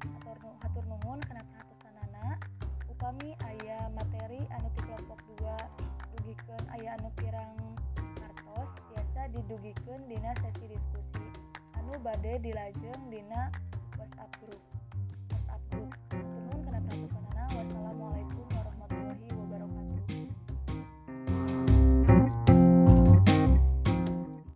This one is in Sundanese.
atau hatur nuhun kenapa hatus sanana upami ayah materi anu di kelompok 2 dugikan ayah anu pirang kartos biasa didugikan dina sesi diskusi. Anu badai dilajeng dina